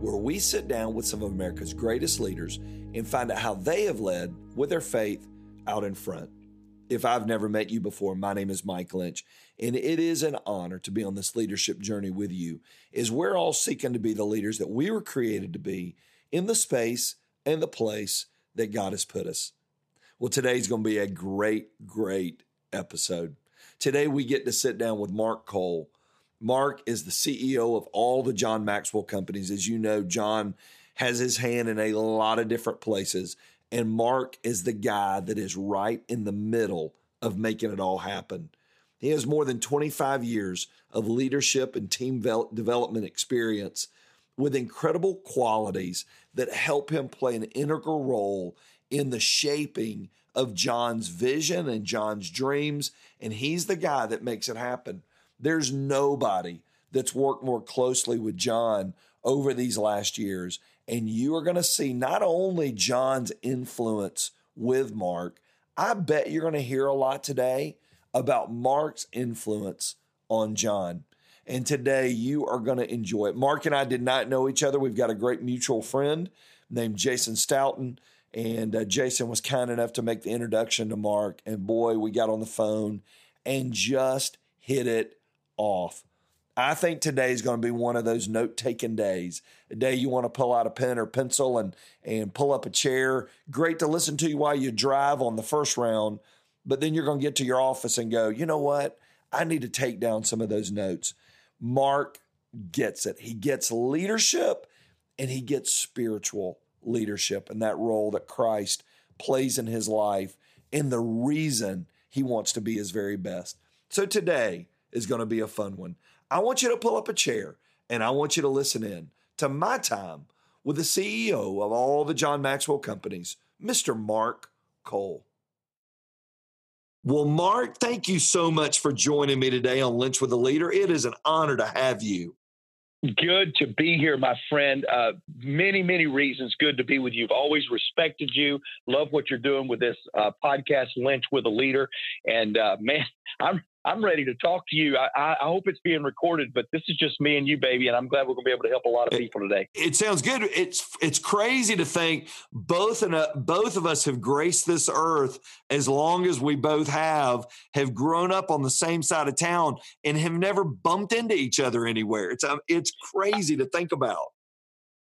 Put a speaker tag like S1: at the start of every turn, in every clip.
S1: where we sit down with some of America's greatest leaders and find out how they have led with their faith out in front. If I've never met you before, my name is Mike Lynch, and it is an honor to be on this leadership journey with you. Is we're all seeking to be the leaders that we were created to be in the space and the place that God has put us. Well, today's going to be a great, great episode. Today we get to sit down with Mark Cole. Mark is the CEO of all the John Maxwell companies. As you know, John has his hand in a lot of different places, and Mark is the guy that is right in the middle of making it all happen. He has more than 25 years of leadership and team development experience with incredible qualities that help him play an integral role in the shaping of John's vision and John's dreams. And he's the guy that makes it happen. There's nobody that's worked more closely with John over these last years. And you are going to see not only John's influence with Mark, I bet you're going to hear a lot today about Mark's influence on John. And today you are going to enjoy it. Mark and I did not know each other. We've got a great mutual friend named Jason Stoughton. And uh, Jason was kind enough to make the introduction to Mark. And boy, we got on the phone and just hit it off. I think today is going to be one of those note taking days. A day you want to pull out a pen or pencil and and pull up a chair. Great to listen to you while you drive on the first round, but then you're going to get to your office and go, you know what? I need to take down some of those notes. Mark gets it. He gets leadership and he gets spiritual leadership and that role that Christ plays in his life and the reason he wants to be his very best. So today is going to be a fun one. I want you to pull up a chair and I want you to listen in to my time with the CEO of all the John Maxwell companies, Mr. Mark Cole. Well, Mark, thank you so much for joining me today on Lynch with a Leader. It is an honor to have you.
S2: Good to be here, my friend. Uh, many, many reasons. Good to be with you. I've always respected you. Love what you're doing with this uh, podcast, Lynch with a Leader. And uh, man, I'm I'm ready to talk to you. I, I, hope it's being recorded, but this is just me and you, baby, and I'm glad we're going to be able to help a lot of people today.
S1: It, sounds good. It's it's crazy to think both and both of us have graced this earth as long as we both have, have grown up on the same side of town, and have never bumped into each other anywhere. It's um, it's crazy to think about.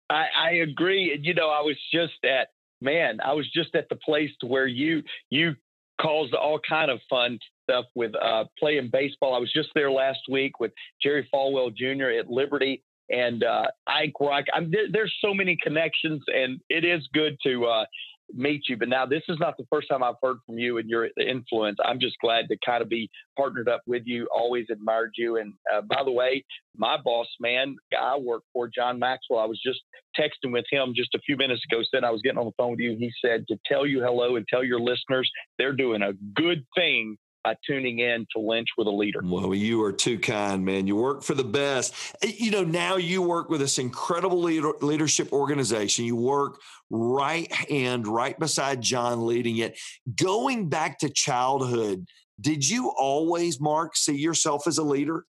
S2: I, I agree. You know, I was just at man, I was just at the place to where you you caused all kind of fun stuff with uh, playing baseball. I was just there last week with Jerry Falwell Jr. at Liberty and uh, Ike Rock. I'm, there, there's so many connections, and it is good to uh, meet you. But now this is not the first time I've heard from you and your influence. I'm just glad to kind of be partnered up with you. Always admired you. And uh, by the way, my boss man, I work for John Maxwell. I was just texting with him just a few minutes ago. Said I was getting on the phone with you. He said to tell you hello and tell your listeners they're doing a good thing uh, tuning in to Lynch with a leader.
S1: Well, you are too kind, man. You work for the best. Eh, you know, now you work with this incredible leader, leadership organization. You work right hand, right beside John leading it. Going back to childhood, did you always, Mark, see yourself as a leader?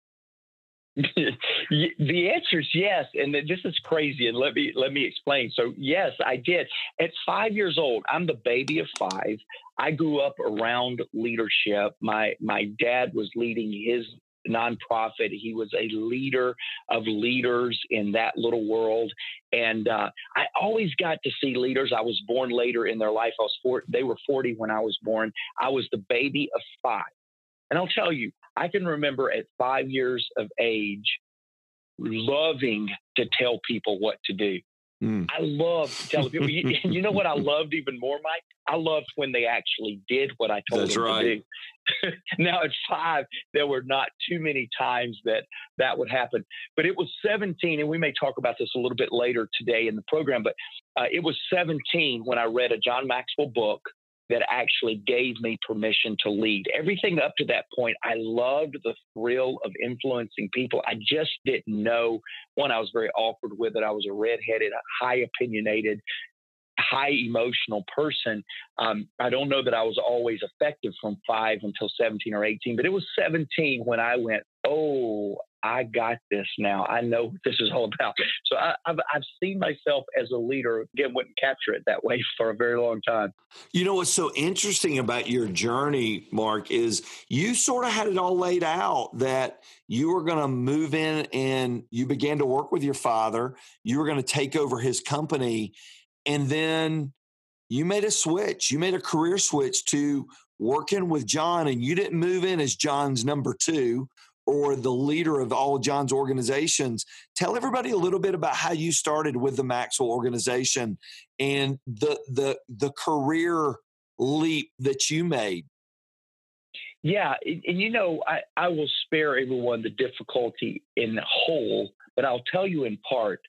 S2: the answer is yes, and this is crazy. And let me let me explain. So yes, I did. At five years old, I'm the baby of five. I grew up around leadership. My my dad was leading his nonprofit. He was a leader of leaders in that little world, and uh, I always got to see leaders. I was born later in their life. I was four, they were forty when I was born. I was the baby of five, and I'll tell you, I can remember at five years of age loving to tell people what to do. Mm. I love telling people. you, you, know what I loved even more, Mike? I loved when they actually did what I told That's them right. to do. now at five, there were not too many times that that would happen, but it was 17, and we may talk about this a little bit later today in the program. But Uh, it was 17 when I read a John Maxwell book that actually gave me permission to lead. Everything up to that point, I loved the thrill of influencing people. I just didn't know. One, I was very awkward with it. I was a redheaded, high opinionated, high emotional person. Um, I don't know that I was always effective from five until 17 or 18, but it was 17 when I went, oh, I got this now. I know what this is all about. So I, have I've seen myself as a leader. Again, wouldn't capture it that way for a very long time.
S1: You know what's so interesting about your journey, Mark, is you sort of had it all laid out that you were going to move in and you began to work with your father. You were going to take over his company, and then you made a switch. You made a career switch to working with John, and you didn't move in as John's number two or the leader of all John's organizations. Tell everybody a little bit about how you started with the Maxwell organization and the the the career leap that you made.
S2: Yeah, and you know, I, I will spare everyone the difficulty in whole, but I'll tell you in part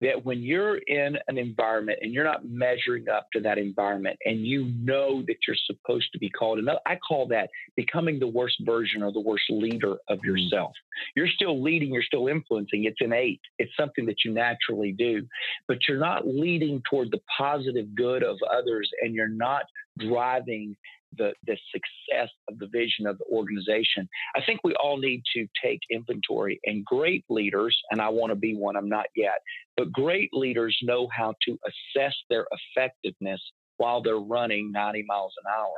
S2: that when you're in an environment and you're not measuring up to that environment and you know that you're supposed to be called, and I call that becoming the worst version or the worst leader of mm-hmm. yourself. You're still leading, you're still influencing. It's innate, it's something that you naturally do, but you're not leading toward the positive good of others and you're not driving the, the success of the vision of the organization. I think we all need to take inventory, and great leaders, and I want to be one, I'm not yet, but great leaders know how to assess their effectiveness while they're running 90 miles an hour.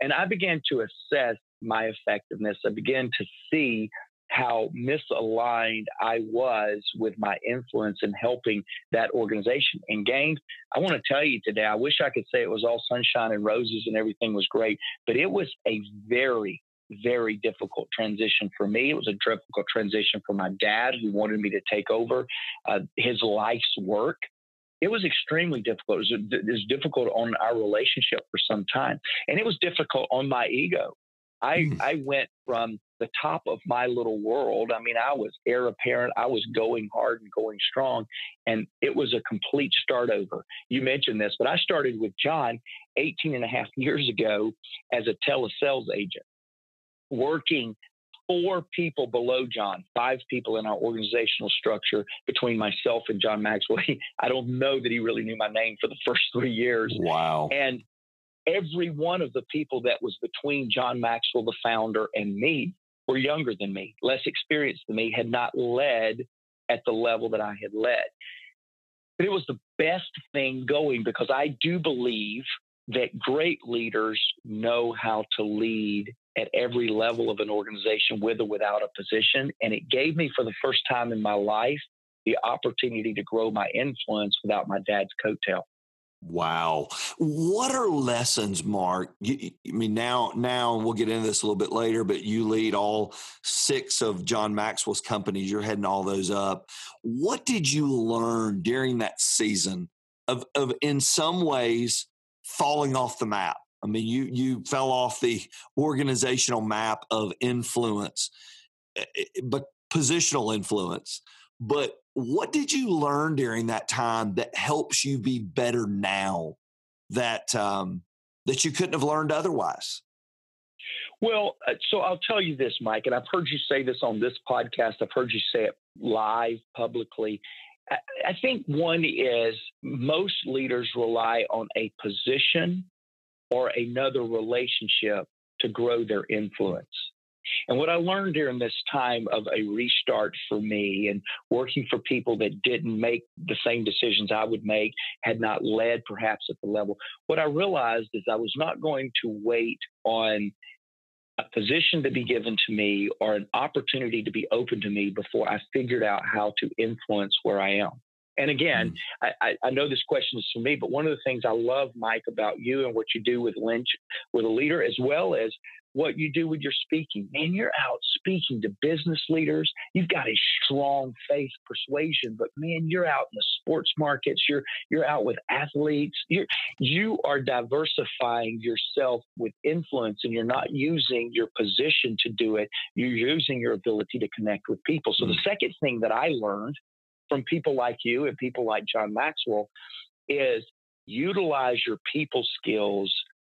S2: And I began to assess my effectiveness. I began to see how misaligned I was with my influence in helping that organization. And Gaines, I want to tell you today, I wish I could say it was all sunshine and roses and everything was great, but it was a very, very difficult transition for me. It was a difficult transition for my dad, who wanted me to take over uh, his life's work. It was extremely difficult. It was, it was difficult on our relationship for some time, and it was difficult on my ego. I, mm. I went from the top of my little world. I mean, I was heir apparent. I was going hard and going strong, and it was a complete start over. You mentioned this, but I started with John 18 and a half years ago as a telesales agent, working four people below John, five people in our organizational structure between myself and John Maxwell. I don't know that he really knew my name for the first three years.
S1: Wow.
S2: And every one of the people that was between John Maxwell, the founder, and me were younger than me, less experienced than me, had not led at the level that I had led. But it was the best thing going because I do believe that great leaders know how to lead at every level of an organization with or without a position. And it gave me, for the first time in my life, the opportunity to grow my influence without my dad's coattail.
S1: Wow. What are lessons, Mark? You, I mean, now, now we'll get into this a little bit later, but you lead all six of John Maxwell's companies. You're heading all those up. What did you learn during that season of, of in some ways falling off the map? I mean, you you fell off the organizational map of influence, eh, eh, but positional influence. But what did you learn during that time that helps you be better now that um, that you couldn't have learned otherwise?
S2: Well, uh, so I'll tell you this, Mike, and I've heard you say this on this podcast. I've heard you say it live publicly. I think one is most leaders rely on a position or another relationship to grow their influence. And what I learned during this time of a restart for me and working for people that didn't make the same decisions I would make, had not led perhaps at the level, what I realized is I was not going to wait on a position to be given to me or an opportunity to be open to me before I figured out how to influence where I am. And again, mm. I, I, know this question is for me, but one of the things I love, Mike, about you and what you do with Lynch, with a leader, as well as what you do with your speaking. Man, you're out speaking to business leaders. You've got a strong faith persuasion, but man, you're out in the sports markets. You're you're out with athletes. You're you are diversifying yourself with influence, and you're not using your position to do it. You're using your ability to connect with people. So the mm. second thing that I learned from people like you and people like John Maxwell is utilize your people skills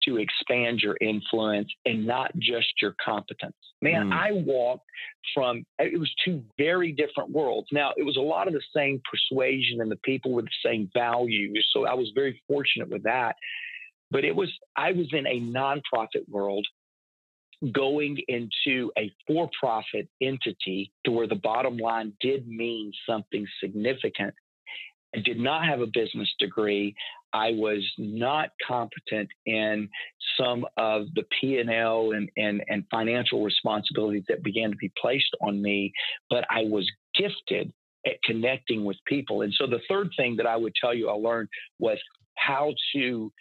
S2: to expand your influence and not just your competence. Man, mm. I walked from, it was two very different worlds. Now, it was a lot of the same persuasion and the people with the same values. So I was very fortunate with that. But it was, I was in a nonprofit world going into a for profit entity to where the bottom line did mean something significant. I did not have a business degree. I was not competent in some of the P&L and, and, and financial responsibilities that began to be placed on me, but I was gifted at connecting with people. And so the third thing that I would tell you I learned was how to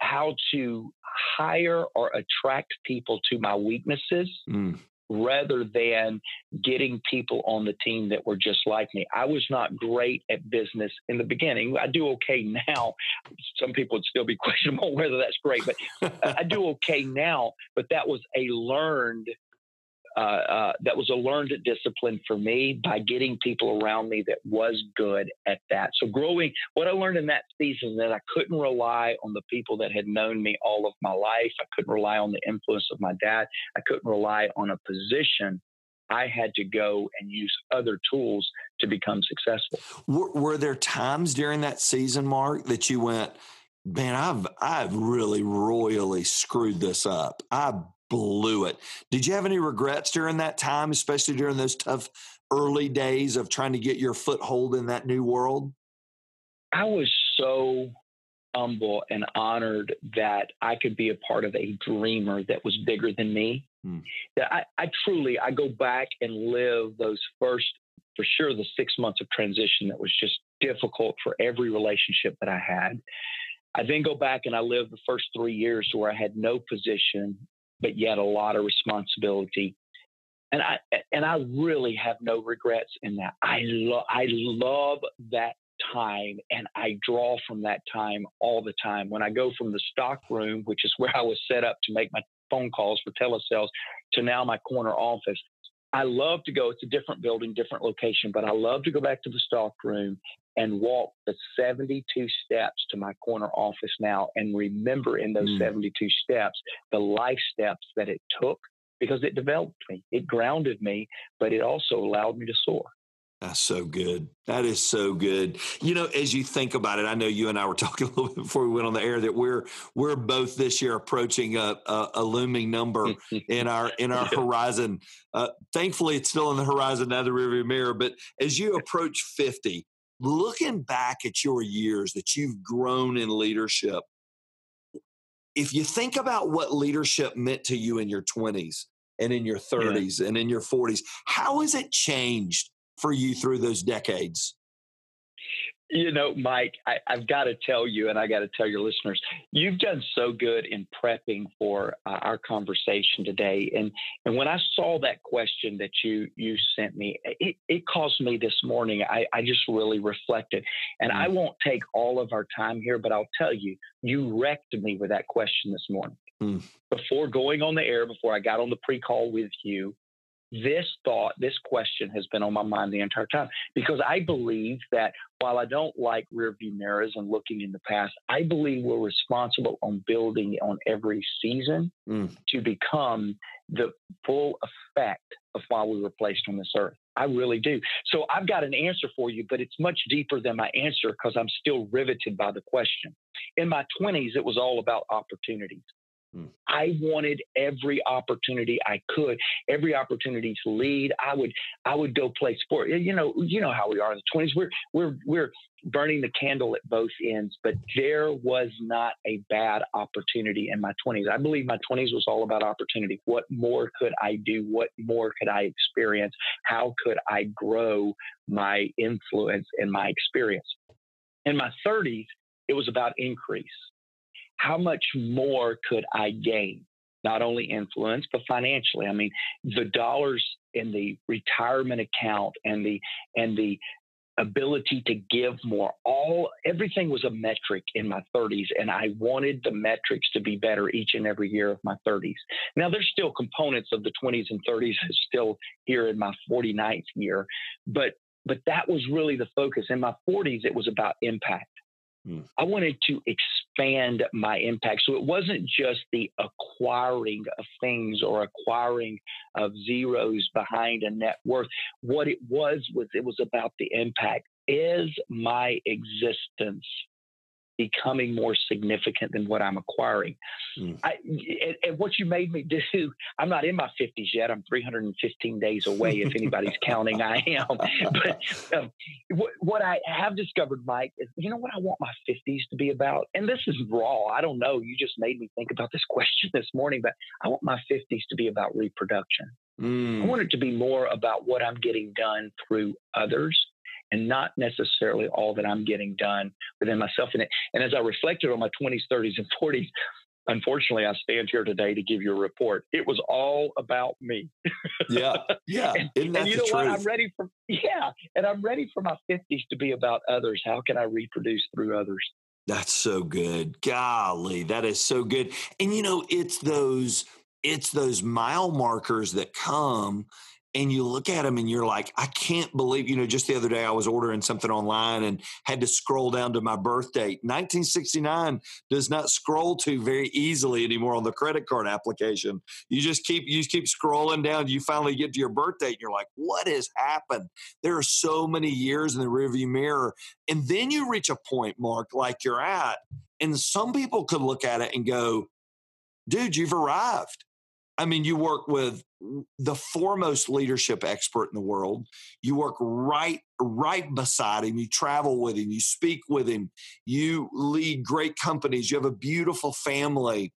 S2: how to hire or attract people to my weaknesses mm rather than getting people on the team that were just like me. I was not great at business in the beginning. I do okay now. Some people would still be questionable whether that's great, but I do okay now. But that was a learned uh, uh, that was a learned discipline for me by getting people around me that was good at that. So growing, what I learned in that season that I couldn't rely on the people that had known me all of my life. I couldn't rely on the influence of my dad. I couldn't rely on a position. I had to go and use other tools to become successful.
S1: Were, were there times during that season, Mark, that you went, man, I've I've really royally screwed this up. I blew it. Did you have any regrets during that time, especially during those tough early days of trying to get your foothold in that new world?
S2: I was so humble and honored that I could be a part of a dreamer that was bigger than me. Hmm. That I, I truly I go back and live those first for sure the six months of transition that was just difficult for every relationship that I had. I then go back and I live the first three years where I had no position but yet a lot of responsibility. And I and I really have no regrets in that. I love I love that time and I draw from that time all the time. When I go from the stock room, which is where I was set up to make my phone calls for telesales, to now my corner office, I love to go. It's a different building, different location, but I love to go back to the stock room and walk the 72 steps to my corner office now and remember in those mm. 72 steps the life steps that it took because it developed me. It grounded me, but it also allowed me to soar.
S1: That's so good. That is so good. You know, as you think about it, I know you and I were talking a little bit before we went on the air that we're we're both this year approaching a, a, a looming number in our in our yeah. horizon. Uh, thankfully, it's still in the horizon, now the rearview mirror. But as you approach fifty, looking back at your years that you've grown in leadership, if you think about what leadership meant to you in your 20s and in your 30s yeah. and in your 40s, how has it changed for you through those decades?
S2: You know, Mike, I, have got to tell you, and I got to tell your listeners, you've done so good in prepping for uh, our conversation today. And and when I saw that question that you you sent me, it, it caused me this morning. I, I just really reflected, and I mm. won't take all of our time here, but I'll tell you, you wrecked me with that question this morning. Mm. Before going on the air, before I got on the pre call with you, this thought, this question has been on my mind the entire time because I believe that while I don't like rearview mirrors and looking in the past, I believe we're responsible on building on every season mm. to become the full effect of why we were placed on this earth. I really do. So I've got an answer for you, but it's much deeper than my answer because I'm still riveted by the question. In my 20s, it was all about opportunities. Hmm. I wanted every opportunity I could, every opportunity to lead. I would, I would go play sport. You know, you know how we are in the twenties. We're, we're, we're burning the candle at both ends. But there was not a bad opportunity in my twenties. I believe my twenties was all about opportunity. What more could I do? What more could I experience? How could I grow my influence and my experience? In my thirties, it was about increase how much more could I gain? Not only influence, but financially. I mean, the dollars in the retirement account and the and the ability to give more all everything was a metric in my 30s and i wanted the metrics to be better each and every year of my 30s now there's still components of the 20s and 30s still here in my 49th year but but that was really the focus in my 40s it was about impact Mm. I wanted to expand my impact. So it wasn't just the acquiring of things or acquiring of zeros behind a net worth. What it was was it was about the impact. Is my existence becoming more significant than what I'm acquiring. Mm. I, and, and, what you made me do, I'm not in my 50s yet. I'm 315 days away, if anybody's counting, I am. But um, what, what, I have discovered, Mike, is you know what I want my 50s to be about? And this is raw. I don't know. You just made me think about this question this morning, but I want my 50s to be about reproduction. Mm. I want it to be more about what I'm getting done through others and not necessarily all that I'm getting done within myself. And, and as I reflected on my 20s, 30s, and 40s, unfortunately, I stand here today to give you a report. It was all about me.
S1: yeah, yeah.
S2: and, and you know what? I'm ready for yeah, and I'm ready for my 50s to be about others. How can I reproduce through others?
S1: That's so good. Golly, that is so good. And you know, it's those it's those mile markers that come and you look at them and you're like, I can't believe, you know, just the other day I was ordering something online and had to scroll down to my birth date. 1969 does not scroll to very easily anymore on the credit card application. You just keep you keep scrolling down. You finally get to your birth date and you're like, what has happened? There are so many years in the rearview mirror. And then you reach a point, Mark, like you're at, and some people could look at it and go, dude, you've arrived I mean, you work with the foremost leadership expert in the world. You work right right beside him. You travel with him. You speak with him. You lead great companies. You have a beautiful family.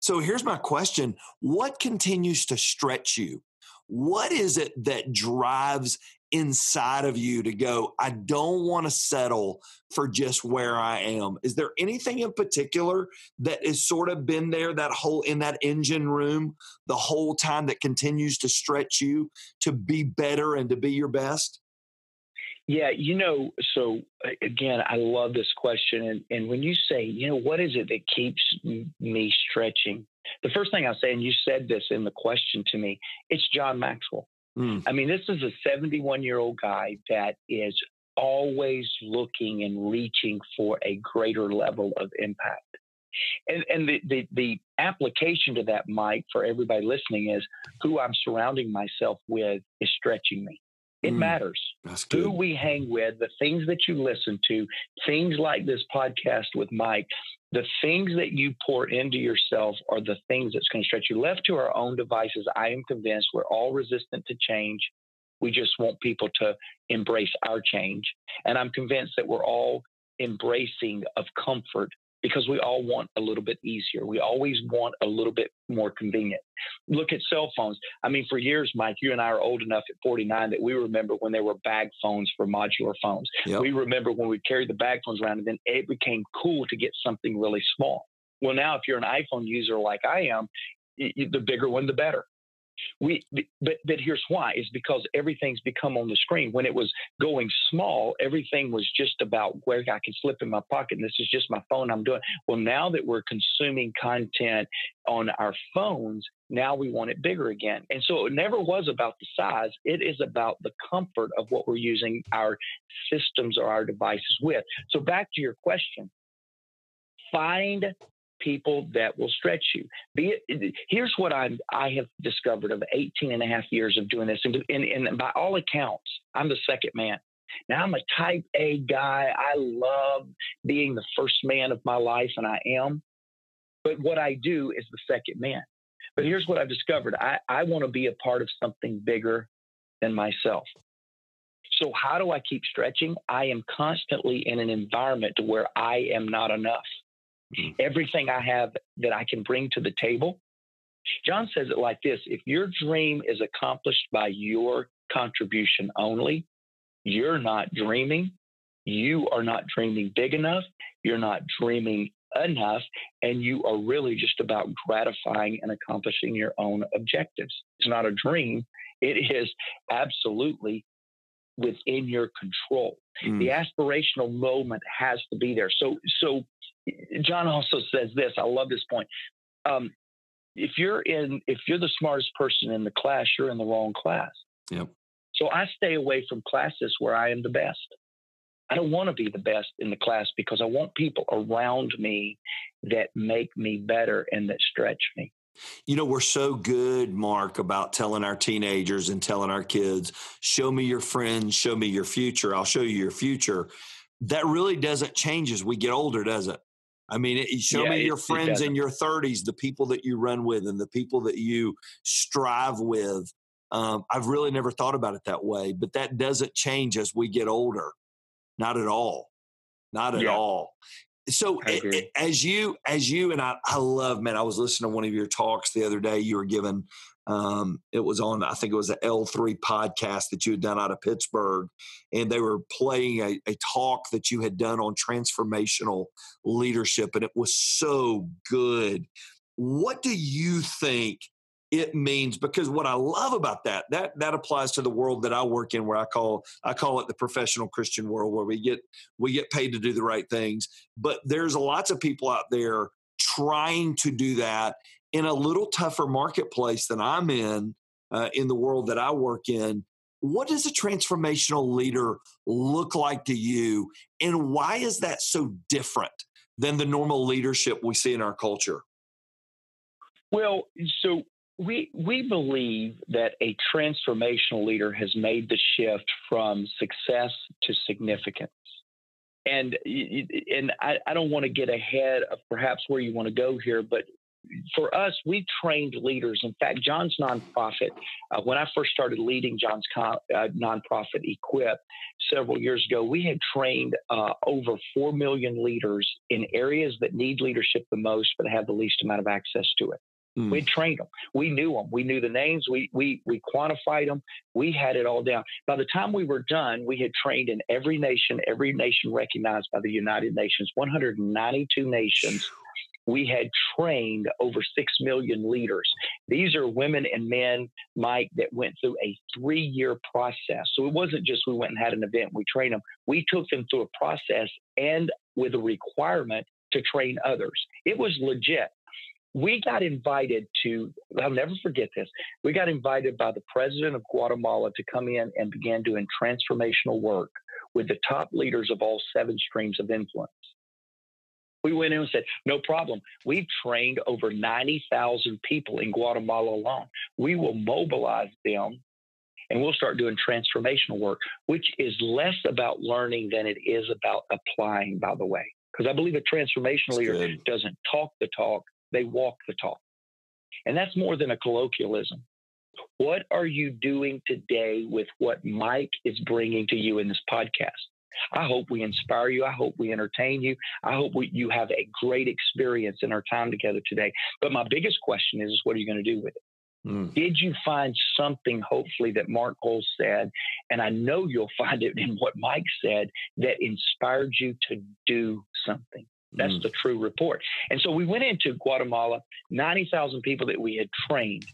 S1: So here's my question: What continues to stretch you? What is it that drives inside of you to go, I don't want to settle for just where I am? Is there anything in particular that has sort of been there that whole in that engine room the whole time that continues to stretch you to be better and to be your best?
S2: Yeah, you know, so again, I love this question. And, and when you say, you know, what is it that keeps me stretching? The first thing I say, and you said this in the question to me, it's John Maxwell. Mm. I mean, this is a 71 year old guy that is always looking and reaching for a greater level of impact. And, and the, the, the application to that, Mike, for everybody listening is who I'm surrounding myself with is stretching me. It mm, matters who we hang with, the things that you listen to, things like this podcast with Mike, the things that you pour into yourself are the things that's going to stretch you. Left to our own devices, I am convinced we're all resistant to change. We just want people to embrace our change. And I'm convinced that we're all embracing of comfort because we all want a little bit easier. We always want a little bit more convenient. Look at cell phones. I mean, for years, Mike, you and I are old enough at 49 that we remember when there were bag phones for modular phones. Yep. We remember when we carried the bag phones around and then it became cool to get something really small. Well, now if you're an iPhone user like I am, the bigger one, the better. We, but but here's why: is because everything's become on the screen. When it was going small, everything was just about where I can slip in my pocket. And this is just my phone. I'm doing well now that we're consuming content on our phones. Now we want it bigger again, and so it never was about the size. It is about the comfort of what we're using our systems or our devices with. So back to your question: find people that will stretch you. Be it, here's what I I have discovered of 18 and a half years of doing this, and, and, and by all accounts, I'm the second man. Now I'm a type A guy. I love being the first man of my life, and I am. But what I do is the second man. But here's what I've discovered I, I want to be a part of something bigger than myself. So, how do I keep stretching? I am constantly in an environment to where I am not enough. Mm-hmm. Everything I have that I can bring to the table. John says it like this if your dream is accomplished by your contribution only, you're not dreaming. You are not dreaming big enough. You're not dreaming enough. And you are really just about gratifying and accomplishing your own objectives. It's not a dream, it is absolutely within your control. Mm. The aspirational moment has to be there. So, so John also says this. I love this point. Um, if you're in, if you're the smartest person in the class, you're in the wrong class.
S1: Yep.
S2: So I stay away from classes where I am the best. I don't want to be the best in the class because I want people around me that make me better and that stretch me.
S1: You know, we're so good, Mark, about telling our teenagers and telling our kids, show me your friends, show me your future, I'll show you your future. That really doesn't change as we get older, does it? I mean, it, show yeah, me your friends in your 30s, the people that you run with and the people that you strive with. Um, I've really never thought about it that way, but that doesn't change as we get older. Not at all. Not at yeah. all. So it, it, as you as you and I, I love man. I was listening to one of your talks the other day. You were given um, it was on I think it was an L three podcast that you had done out of Pittsburgh, and they were playing a, a talk that you had done on transformational leadership, and it was so good. What do you think it means because what I love about that that that applies to the world that I work in where I call I call it the professional Christian world where we get we get paid to do the right things. But there's lots of people out there trying to do that in a little tougher marketplace than I'm in uh, in the world that I work in. What does a transformational leader look like to you and why is that so different than the normal leadership we see in our culture?
S2: Well, so we we believe that a transformational leader has made the shift from success to significance and and I, I don't want to get ahead of perhaps where you want to go here but for us, we trained leaders. In fact, John's nonprofit, uh, when I first started leading John's con- uh, nonprofit, Equip, several years ago, we had trained uh, over 4 million leaders in areas that need leadership the most, but have the least amount of access to it. Mm. We trained them. We knew them. We knew the names. We, we, we quantified them. We had it all down. By the time we were done, we had trained in every nation, every nation recognized by the United Nations, 192 nations. We had trained over 6 million leaders. These are women and men, Mike, that went through a three year process. So it wasn't just we went and had an event, we trained them. We took them through a process and with a requirement to train others. It was legit we got invited to, I'll never forget this. We got invited by the president of Guatemala to come in and begin doing transformational work with the top leaders of all seven streams of influence. We went in and said, no problem. We've trained over 90,000 people in Guatemala alone. We will mobilize them and we'll start doing transformational work, which is less about learning than it is about applying, by the way. Because I believe a transformational leader good. doesn't talk the talk, they walk the talk. And that's more than a colloquialism. What are you doing today with what Mike is bringing to you in this podcast? I hope we inspire you. I hope we entertain you. I hope we, you have a great experience in our time together today. But my biggest question is, is what are you going to do with it? Mm. Did you find something, hopefully, that Mark Cole said, and I know you'll find it in what Mike said, that inspired you to do something? That's mm. the true report. And so we went into Guatemala, 90,000 people that we had trained.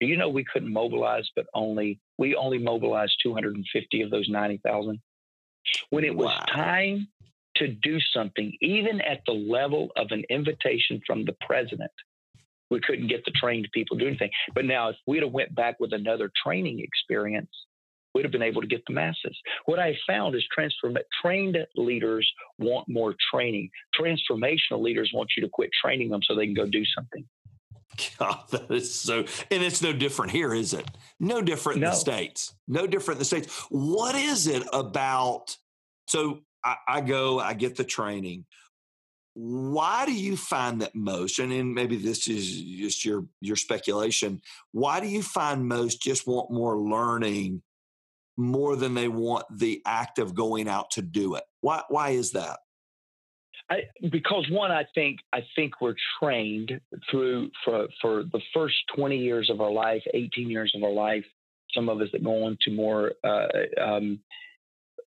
S2: Do you know we couldn't mobilize, but only we only mobilized 250 of those 90,000? When it was wow. time to do something, even at the level of an invitation from the president, we couldn't get the trained people to do anything. But now, if we'd have went back with another training experience, we'd have been able to get the masses. What I found is transform trained leaders want more training. Transformational leaders want you to quit training them so they can go do something.
S1: God, that is so, and it's no different here, is it? No different no. in the states. No different in the states. What is it about? So I, I go, I get the training. Why do you find that most, and then maybe this is just your your speculation? Why do you find most just want more learning more than they want the act of going out to do it. Why, why is that?
S2: I, because one, I think I think we're trained through for for the first 20 years of our life, 18 years of our life. Some of us that go on to more uh, um,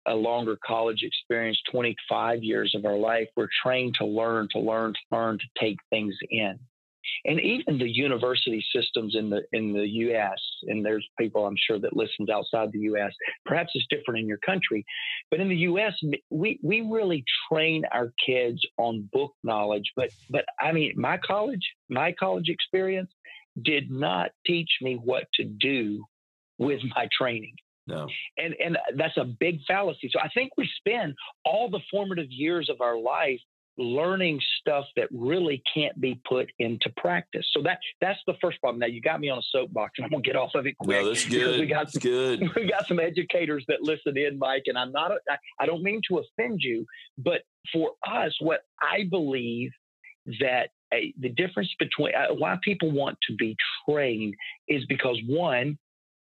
S2: a longer college experience, 25 years of our life, we're trained to learn, to learn, to learn, to take things in and even the university systems in the in the U.S. And there's people I'm sure that listens outside the U.S. Perhaps it's different in your country, but in the U.S. we we really train our kids on book knowledge. But but I mean, my college my college experience did not teach me what to do with my training.
S1: No.
S2: And and that's a big fallacy. So I think we spend all the formative years of our life learning stuff that really can't be put into practice. So that that's the first problem. Now you got me on a soapbox, and I'm gonna get off of it quick.
S1: No, that's good. We got some, good.
S2: We got some educators that listen in, Mike, and I'm not. A, I, I don't mean to offend you, but for us, what I believe that a, the difference between uh, why people want to be trained is because one,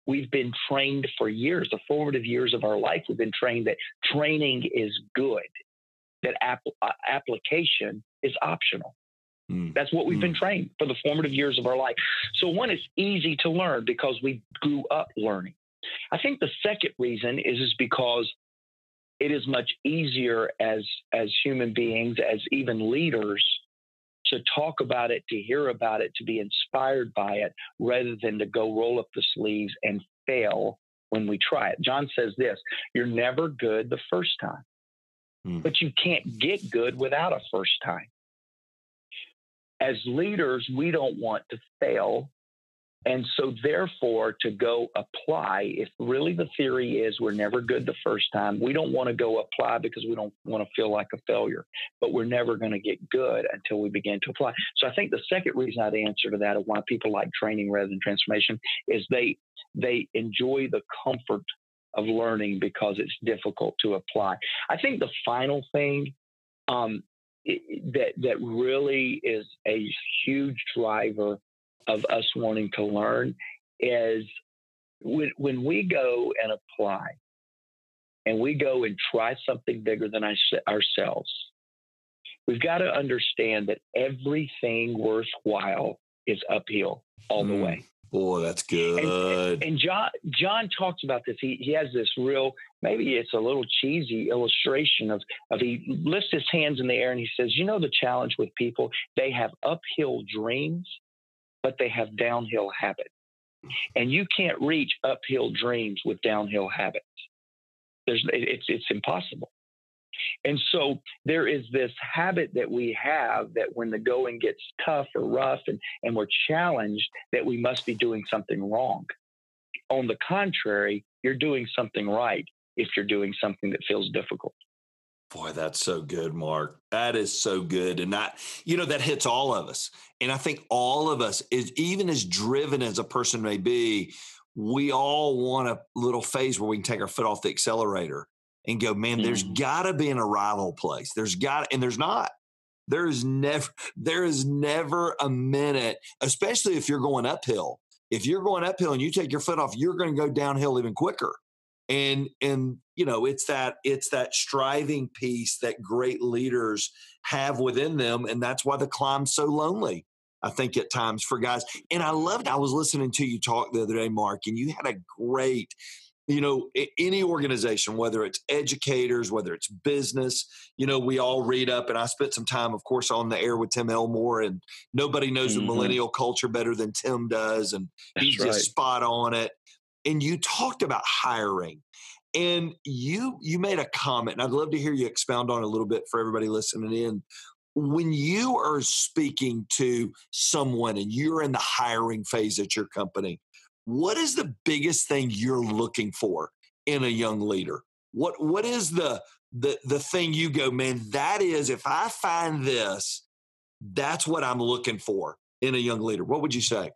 S2: we've been trained for years, the formative years of our life, we've been trained that training is good, that ap- uh, application is optional. Mm. That's what we've mm. been trained for the formative years of our life. So, one, it's easy to learn because we grew up learning. I think the second reason is, is because it is much easier as as human beings, as even leaders, to talk about it, to hear about it, to be inspired by it, rather than to go roll up the sleeves and fail when we try it. John says this you're never good the first time, mm. but you can't get good without a first time. As leaders, we don't want to fail and so, therefore, to go apply, if really the theory is we're never good the first time, we don't want to go apply because we don't want to feel like a failure, but we're never going to get good until we begin to apply. So, I think the second reason I'd answer to that of why people like training rather than transformation is they they enjoy the comfort of learning because it's difficult to apply. I think the final thing um, that that really is a huge driver of us wanting to learn is when, when we go and apply and we go and try something bigger than ourselves, we've got to understand that everything worthwhile is uphill all mm. the way.
S1: Boy, that's good.
S2: And, and, John John talks about this. He he has this real maybe it's a little cheesy illustration of of he lifts his hands in the air and he says, you know the challenge with people, they have uphill dreams but they have downhill habits. And you can't reach uphill dreams with downhill habits. There's, it's, it's impossible. And so there is this habit that we have that when the going gets tough or rough and, and we're challenged, that we must be doing something wrong. On the contrary, you're doing something right if you're doing something that feels difficult.
S1: Boy, that's so good, Mark. That is so good. And that, you know, that hits all of us. And I think all of us is even as driven as a person may be, we all want a little phase where we can take our foot off the accelerator and go, man, mm-hmm. there's gotta be an arrival place. There's got and there's not. There is never there is never a minute, especially if you're going uphill. If you're going uphill and you take your foot off, you're going to go downhill even quicker and and you know it's that it's that striving piece that great leaders have within them and that's why the climb's so lonely i think at times for guys and i loved i was listening to you talk the other day mark and you had a great you know any organization whether it's educators whether it's business you know we all read up and i spent some time of course on the air with tim elmore and nobody knows mm-hmm. the millennial culture better than tim does and That's he's right. just spot on it and you talked about hiring and you you made a comment and i'd love to hear you expound on it a little bit for everybody listening in when you are speaking to someone and you're in the hiring phase at your company what is the biggest thing you're looking for in a young leader what what is the the the thing you go man that is if i find this that's what i'm looking for in a young leader what would you say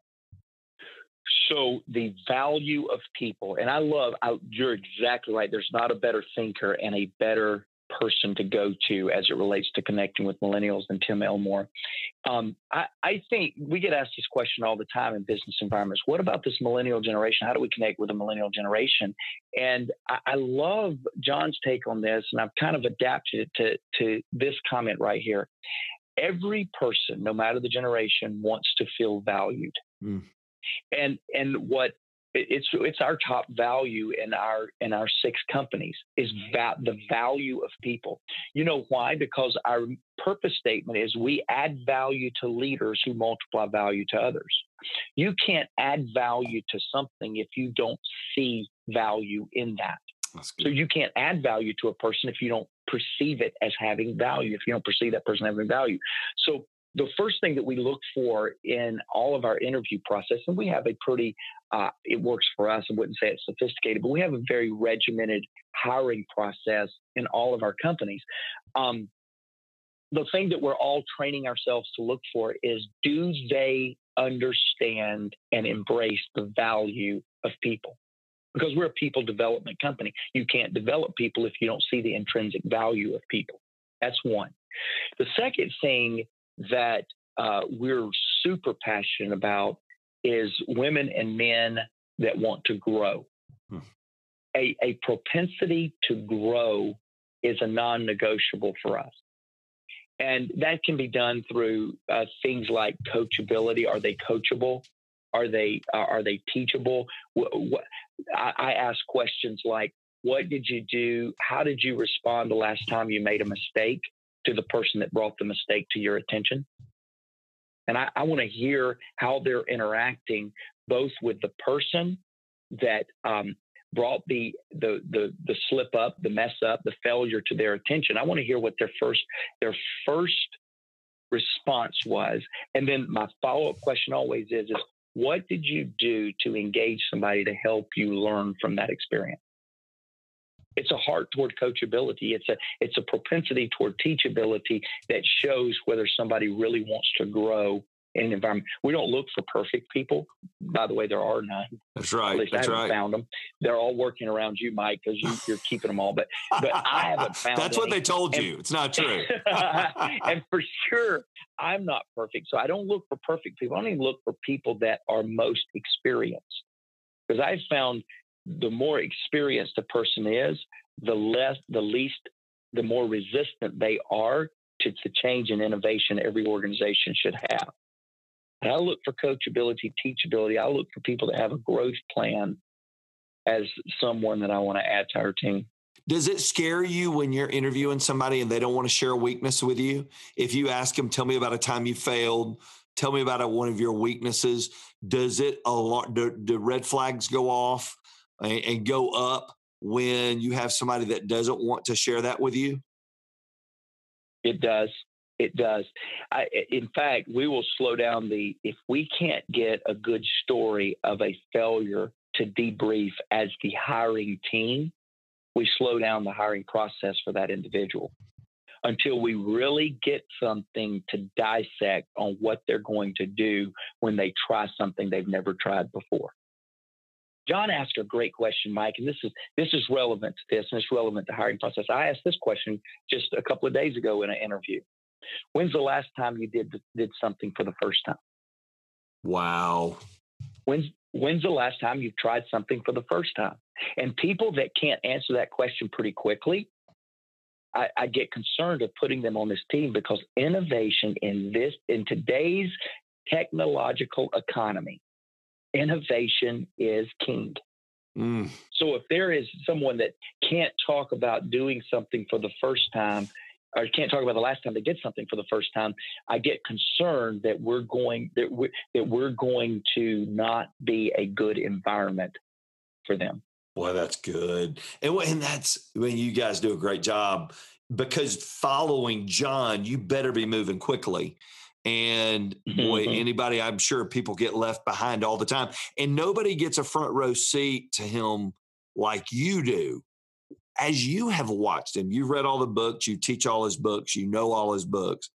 S2: so the value of people, and I love, I, you're exactly right. There's not a better thinker and a better person to go to as it relates to connecting with millennials than Tim Elmore. Um, I, I, think we get asked this question all the time in business environments. What about this millennial generation? How do we connect with the millennial generation? And I, I love John's take on this, and I've kind of adapted it to, to this comment right here. Every person, no matter the generation, wants to feel valued. Mm and and what it's it's our top value in our in our six companies is mm-hmm. that the value of people. You know why? Because our purpose statement is we add value to leaders who multiply value to others. You can't add value to something if you don't see value in that. So you can't add value to a person if you don't perceive it as having value. If you don't perceive that person having value, so the first thing that we look for in all of our interview process, and we have a pretty, uh, it works for us. I wouldn't say it's sophisticated, but we have a very regimented hiring process in all of our companies. Um, the thing that we're all training ourselves to look for is do they understand and embrace the value of people? Because we're a people development company. You can't develop people if you don't see the intrinsic value of people. That's one. The second thing that uh, we're super passionate about is women and men that want to grow. Hmm. A, a propensity to grow is a non negotiable for us. And that can be done through uh, things like coachability. Are they coachable? Are they uh, are they teachable? What, what, I, I ask questions like, "What did you do? How did you respond the last time you made a mistake?" To the person that brought the mistake to your attention, and I, I want to hear how they're interacting both with the person that um, brought the, the the the slip up, the mess up, the failure to their attention. I want to hear what their first their first response was, and then my follow up question always is is what did you do to engage somebody to help you learn from that experience? It's a heart toward coachability. It's a it's a propensity toward teachability that shows whether somebody really wants to grow in an environment. We don't look for perfect people. By the way, there are none.
S1: That's right.
S2: At least
S1: That's
S2: I haven't
S1: right.
S2: found them. They're all working around you, Mike, because you, are keeping them all. But but I haven't found.
S1: That's
S2: any.
S1: what they told
S2: and,
S1: you. It's not true.
S2: and for sure, I'm not perfect. So I don't look for perfect people. I don't look for people that are most experienced. Because I've found the more experienced a person is, the less, the least, the more resistant they are to, to change and innovation every organization should have. And I look for coachability, teachability. I look for people that have a growth plan as someone that I want to add to our team.
S1: Does it scare you when you're interviewing somebody and they don't want to share a weakness with you? If you ask them, tell me about a time you failed, tell me about a, one of your weaknesses. Does it a lot? Do, do red flags go off and, and go up when you have somebody that doesn't want to share that with you?
S2: It does. It does. I, in fact, we will slow down the, if we can't get a good story of a failure to debrief as the hiring team, we slow down the hiring process for that individual until we really get something to dissect on what they're going to do when they try something they've never tried before. John asked a great question, Mike, and this is this is relevant to this, and it's relevant to hiring process. I asked this question just a couple of days ago in an interview. When's the last time you did did something for the first time?
S1: Wow.
S2: When's when's the last time you've tried something for the first time? And people that can't answer that question pretty quickly, I, I get concerned of putting them on this team because innovation in this in today's technological economy, innovation is king.
S1: Mm.
S2: So if there is someone that can't talk about doing something for the first time, or can't talk about the last time they did something for the first time, I get concerned that we're going that we that we're going to not be a good environment for them.
S1: Well, that's good, and and that's when you guys do a great job because following John, you better be moving quickly. And boy, mm-hmm. anybody, I'm sure people get left behind all the time, and nobody gets a front row seat to him like you do as you have watched him, you've read all the books, you teach all his books, you know all his books.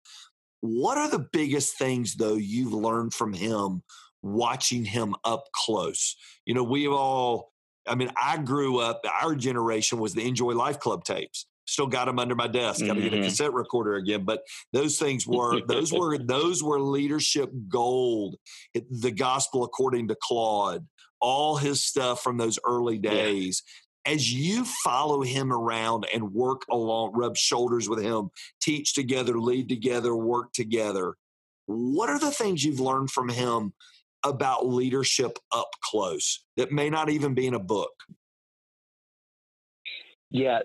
S1: What are the biggest things, though, you've learned from him watching him up close? You know, we've all, I mean, I grew up, our generation was the INJOY Life Club tapes. Still got them under my desk. Got to mm-hmm. get a mm-hmm. cassette recorder again. But those things were those were those were leadership gold. It, the gospel according to Claude, all his stuff from those early days as you follow him around and work along, rub shoulders with him, teach together, lead together, work together, what are the things you've learned from him about leadership up close that may not even be in a book?
S2: Yeah,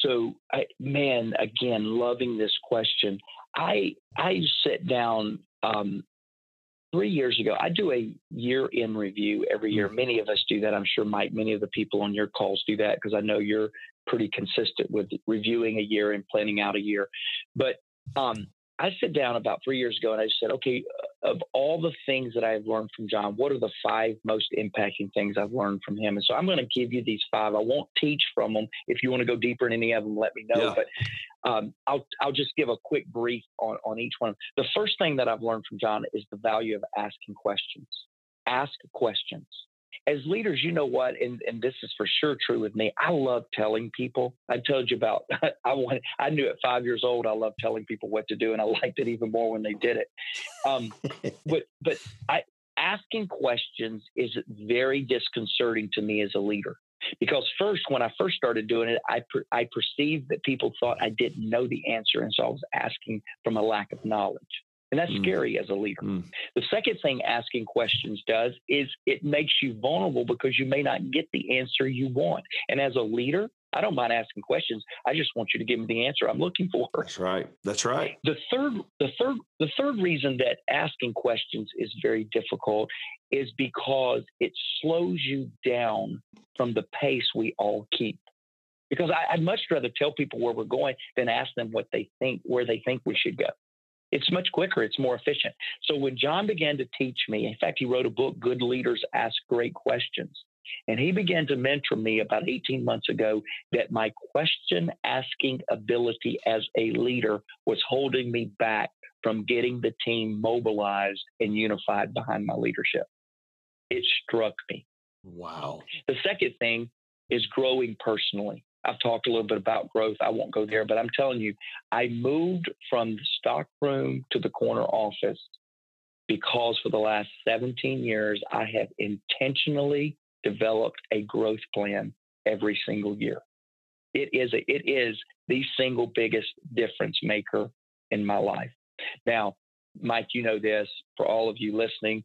S2: so I, man, again, loving this question. I I sit down um, three years ago, I do a year in review every year. Mm. Many of us do that. I'm sure, Mike, many of the people on your calls do that because I know you're pretty consistent with reviewing a year and planning out a year. But um, I sit down about three years ago and I said, okay, uh, of all the things that I've learned from John, what are the five most impacting things I've learned from him? And so I'm going to give you these five. I won't teach from them. If you want to go deeper in any of them, let me know. Yeah. But um, I'll I'll just give a quick brief on on each one. The first thing that I've learned from John is the value of asking questions. Ask questions as leaders, you know what, and, and this is for sure true with me. I love telling people. I told you about I want I knew at five years old I loved telling people what to do, and I liked it even more when they did it. Um, but but I asking questions is very disconcerting to me as a leader because first when i first started doing it i per, i perceived that people thought i didn't know the answer and so i was asking from a lack of knowledge and that's mm. scary as a leader. Mm. The second thing asking questions does is it makes you vulnerable because you may not get the answer you want. And as a leader, I don't mind asking questions. I just want you to give me the answer I'm looking for.
S1: That's right. That's right.
S2: The third, the third, the third reason that asking questions is very difficult is because it slows you down from the pace we all keep. Because I, I'd much rather tell people where we're going than ask them what they think, where they think we should go it's much quicker, it's more efficient. So when John began to teach me, in fact, he wrote a book, Good Leaders Ask Great Questions. And he began to mentor me about 18 months ago that my question asking ability as a leader was holding me back from getting the team mobilized and unified behind my leadership. It struck me.
S1: Wow.
S2: The second thing is growing personally. I've talked a little bit about growth. I won't go there, but I'm telling you, I moved from the stock room to the corner office because for the last 17 years, I have intentionally developed a growth plan every single year. It is a, it is the single biggest difference maker in my life. Now, Mike, you know this for all of you listening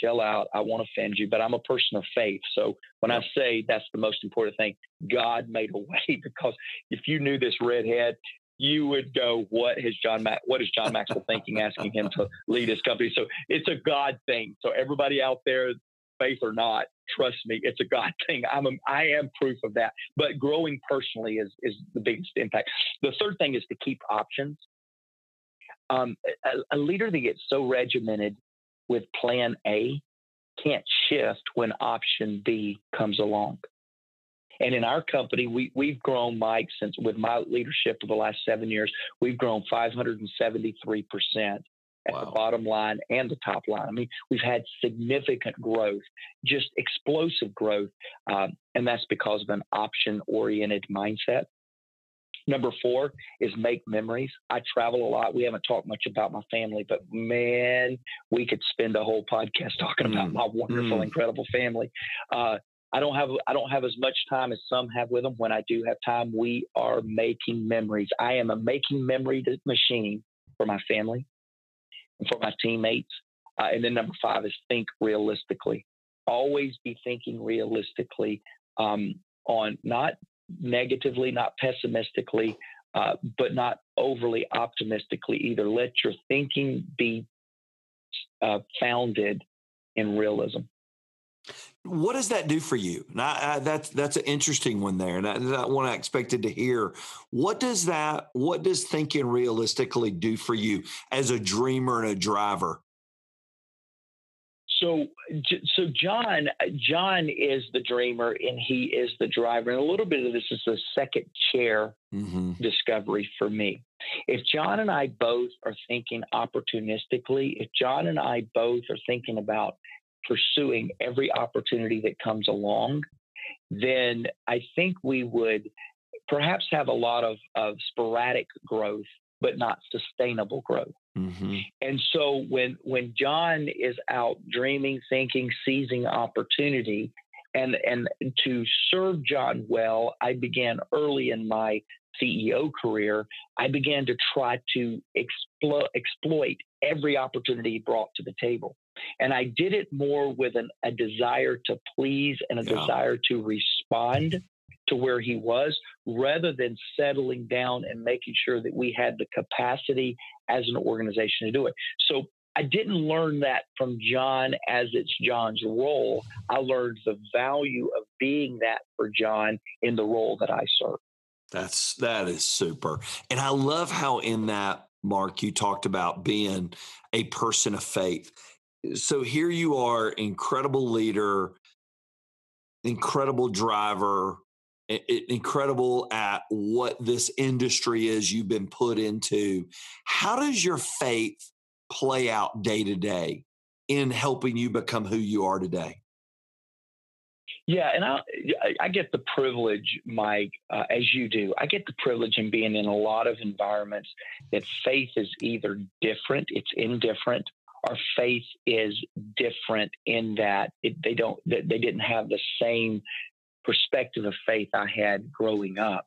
S2: chill out. I won't offend you, but I'm a person of faith. So when I say that's the most important thing, God made a way because if you knew this redhead, you would go, "What has John What is John Maxwell thinking? Asking him to lead his company." So it's a God thing. So everybody out there, faith or not, trust me, it's a God thing. I'm a, I am proof of that. But growing personally is is the biggest impact. The third thing is to keep options. Um, a, a leader that gets so regimented with plan A can't shift when option B comes along. And in our company, we, we've grown, Mike, since with my leadership for the last seven years, we've grown 573% at wow. the bottom line and the top line. I mean, we've had significant growth, just explosive growth. Um, and that's because of an option oriented mindset. Number four is make memories. I travel a lot. We haven't talked much about my family, but man, we could spend a whole podcast talking about mm. my wonderful, mm. incredible family. Uh, I don't have I don't have as much time as some have with them. When I do have time, we are making memories. I am a making memory machine for my family and for my teammates. Uh, and then number five is think realistically. Always be thinking realistically um, on not negatively, not pessimistically, uh, but not overly optimistically either. Let your thinking be uh, founded in realism.
S1: What does that do for you? That's that's an interesting one there, and not one I expected to hear. What does that? What does thinking realistically do for you as a dreamer and a driver?
S2: So so John John is the dreamer and he is the driver. And a little bit of this is the second chair mm-hmm. discovery for me. If John and I both are thinking opportunistically, if John and I both are thinking about pursuing every opportunity that comes along, then I think we would perhaps have a lot of, of sporadic growth, but not sustainable growth. Mm-hmm. And so when when John is out dreaming, thinking, seizing opportunity, and and to serve John well, I began early in my CEO career. I began to try to explo- exploit every opportunity brought to the table. And I did it more with an, a desire to please and a yeah. desire to respond to where he was rather than settling down and making sure that we had the capacity as an organization to do it. So I didn't learn that from John as it's John's role. I learned the value of being that for John in the role that I serve.
S1: That's that is super. And I love how in that Mark, you talked about being a person of faith. So here you are, incredible leader, incredible driver, incredible at what this industry is you've been put into. How does your faith play out day to day in helping you become who you are today?
S2: Yeah, and I, I get the privilege, Mike, uh, as you do. I get the privilege in being in a lot of environments that faith is either different, it's indifferent, or faith is different in that it, they don't, they didn't have the same perspective of faith I had growing up.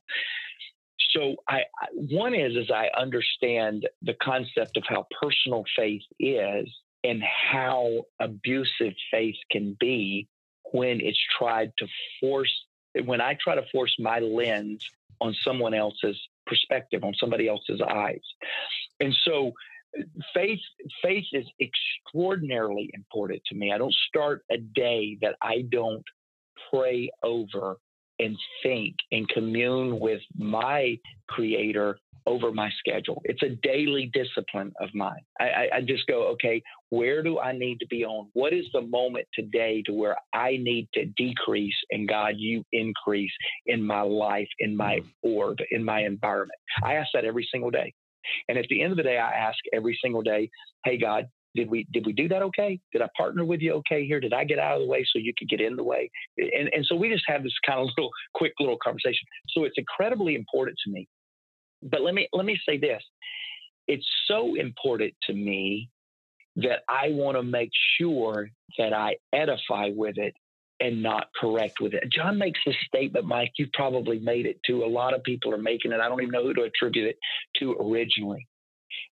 S2: So I, one is is I understand the concept of how personal faith is and how abusive faith can be when it's tried to force when I try to force my lens on someone else's perspective, on somebody else's eyes. And so faith faith is extraordinarily important to me. I don't start a day that I don't pray over and think and commune with my creator over my schedule. It's a daily discipline of mine. I, I, I, just go, okay, where do I need to be on? What is the moment today to where I need to decrease and God, you increase in my life, in my mm. orb, in my environment? I ask that every single day. And at the end of the day, I ask every single day, hey, God, did we did we do that okay? Did I partner with you okay here? Did I get out of the way so you could get in the way? And and so we just have this kind of little quick little conversation. So it's incredibly important to me. But let me let me say this. It's so important to me that I want to make sure that I edify with it and not correct with it. John makes this statement, Mike. You've probably made it to. A lot of people are making it. I don't even know who to attribute it to originally.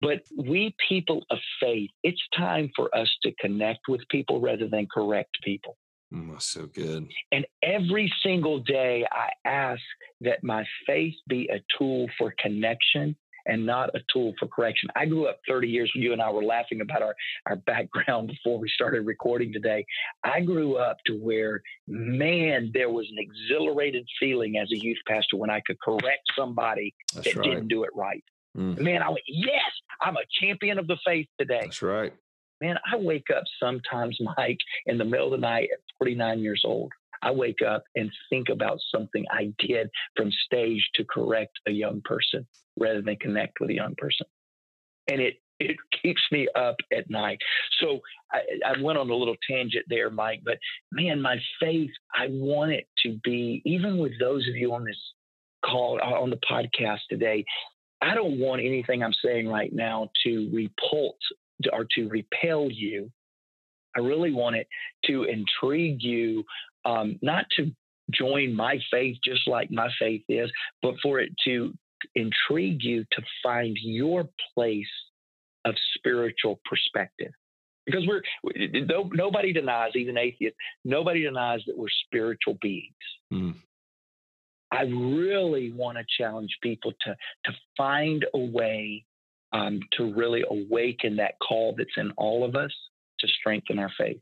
S2: But we people of faith, it's time for us to connect with people rather than correct people.
S1: Mm, that's so good.
S2: And every single day, I ask that my faith be a tool for connection and not a tool for correction. I grew up 30 years. when You and I were laughing about our, our background before we started recording today. I grew up to where, man, there was an exhilarated feeling as a youth pastor when I could correct somebody That's that right. didn't do it right. Mm. Man, I went, yes, I'm a champion of the faith today.
S1: That's right.
S2: Man, I wake up sometimes, Mike, in the middle of the night at 49 years old. I wake up and think about something I did from stage to correct a young person rather than connect with a young person. And it it keeps me up at night. So I, I, went on a little tangent there, Mike, but man, my faith, I want it to be, even with those of you on this call, uh, on the podcast today, I don't want anything I'm saying right now to repulse or to repel you. I really want it to intrigue you, um, not to join my faith just like my faith is, but for it to intrigue you to find your place of spiritual perspective. Because we're nobody denies, even atheists, nobody denies that we're spiritual beings. Mm. I really want to challenge people to to find a way um, to really awaken that call that's in all of us to strengthen our faith.